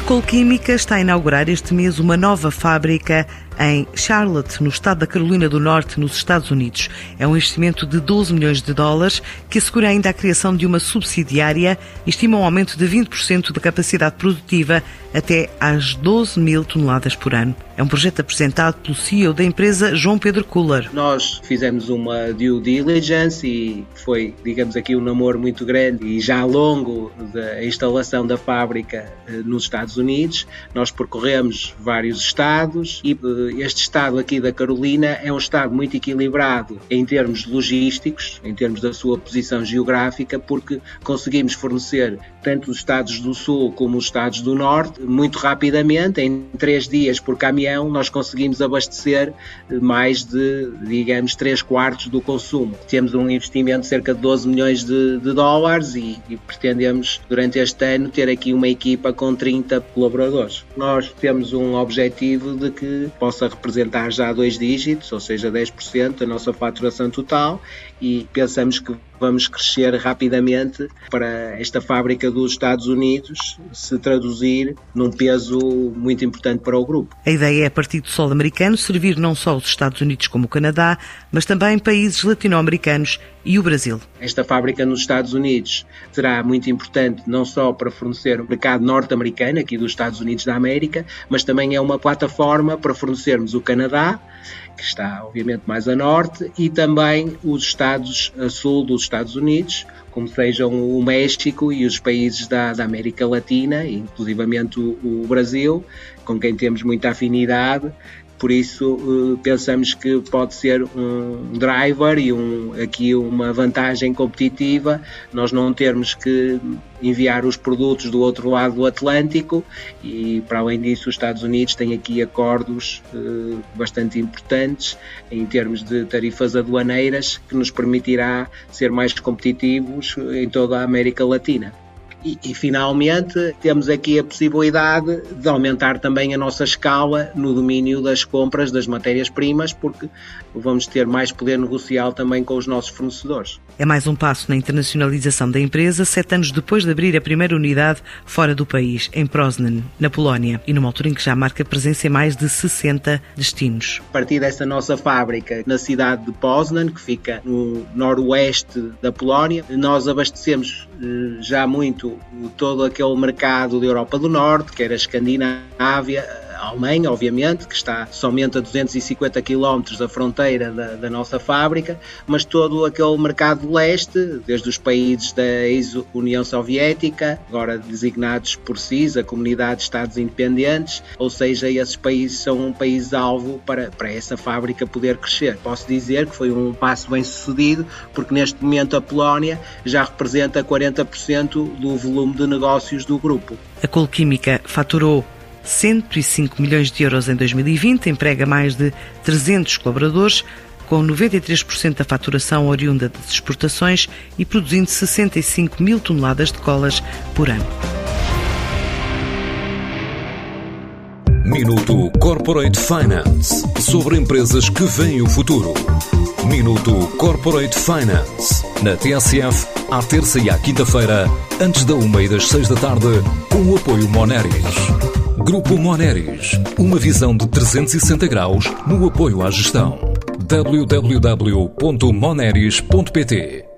A Colquímica está a inaugurar este mês uma nova fábrica em Charlotte, no estado da Carolina do Norte, nos Estados Unidos. É um investimento de 12 milhões de dólares que assegura ainda a criação de uma subsidiária e estima um aumento de 20% da capacidade produtiva até às 12 mil toneladas por ano. É um projeto apresentado pelo CEO da empresa, João Pedro Kuller. Nós fizemos uma due diligence e foi, digamos aqui, um namoro muito grande e já longo da instalação da fábrica eh, nos Estados Unidos. Nós percorremos vários estados e eh, este estado aqui da Carolina é um estado muito equilibrado em termos logísticos, em termos da sua posição geográfica, porque conseguimos fornecer tanto os estados do sul como os estados do norte muito rapidamente, em três dias por caminhão, nós conseguimos abastecer mais de, digamos, três quartos do consumo. Temos um investimento de cerca de 12 milhões de, de dólares e, e pretendemos, durante este ano, ter aqui uma equipa com 30 colaboradores. Nós temos um objetivo de que possa possa representar já dois dígitos, ou seja, 10% da nossa faturação total, e pensamos que vamos crescer rapidamente para esta fábrica dos Estados Unidos se traduzir num peso muito importante para o grupo. A ideia é, a partir do solo americano, servir não só os Estados Unidos como o Canadá, mas também países latino-americanos e o Brasil. Esta fábrica nos Estados Unidos será muito importante não só para fornecer o mercado norte-americano, aqui dos Estados Unidos da América, mas também é uma plataforma para fornecermos o Canadá, que está obviamente mais a norte, e também os estados a sul dos Estados Unidos, como sejam o México e os países da, da América Latina, inclusivamente o, o Brasil, com quem temos muita afinidade, por isso uh, pensamos que pode ser um driver e um, aqui uma vantagem competitiva, nós não termos que enviar os produtos do outro lado do Atlântico e para além disso os Estados Unidos têm aqui acordos uh, bastante importantes em termos de tarifas aduaneiras que nos permitirá ser mais competitivos em toda a América Latina. E, e, finalmente temos aqui a possibilidade de aumentar também a nossa escala no domínio das compras das matérias-primas, porque vamos ter mais poder negocial também com os nossos fornecedores. É mais um passo na internacionalização da empresa, sete anos depois de abrir a primeira unidade fora do país, em Poznan, na Polónia, e numa altura em que já marca presença em mais de 60 destinos. A partir dessa nossa fábrica na cidade de Poznan, que fica no noroeste da Polónia, nós abastecemos eh, já muito todo aquele mercado da Europa do Norte, que era a Escandinávia, a Alemanha, obviamente, que está somente a 250 km da fronteira da, da nossa fábrica, mas todo aquele mercado de leste, desde os países da ex-União Soviética, agora designados por CIS, a Comunidade de Estados Independentes, ou seja, esses países são um país-alvo para, para essa fábrica poder crescer. Posso dizer que foi um passo bem sucedido, porque neste momento a Polónia já representa 40% do volume de negócios do grupo. A Colquímica faturou 105 milhões de euros em 2020, emprega mais de 300 colaboradores, com 93% da faturação oriunda das exportações e produzindo 65 mil toneladas de colas por ano. Minuto Corporate Finance sobre empresas que veem o futuro. Minuto Corporate Finance na TSF, à terça e à quinta-feira, antes da uma e das seis da tarde, com o apoio Moneris. Grupo Moneris, uma visão de 360 graus no apoio à gestão. www.moneris.pt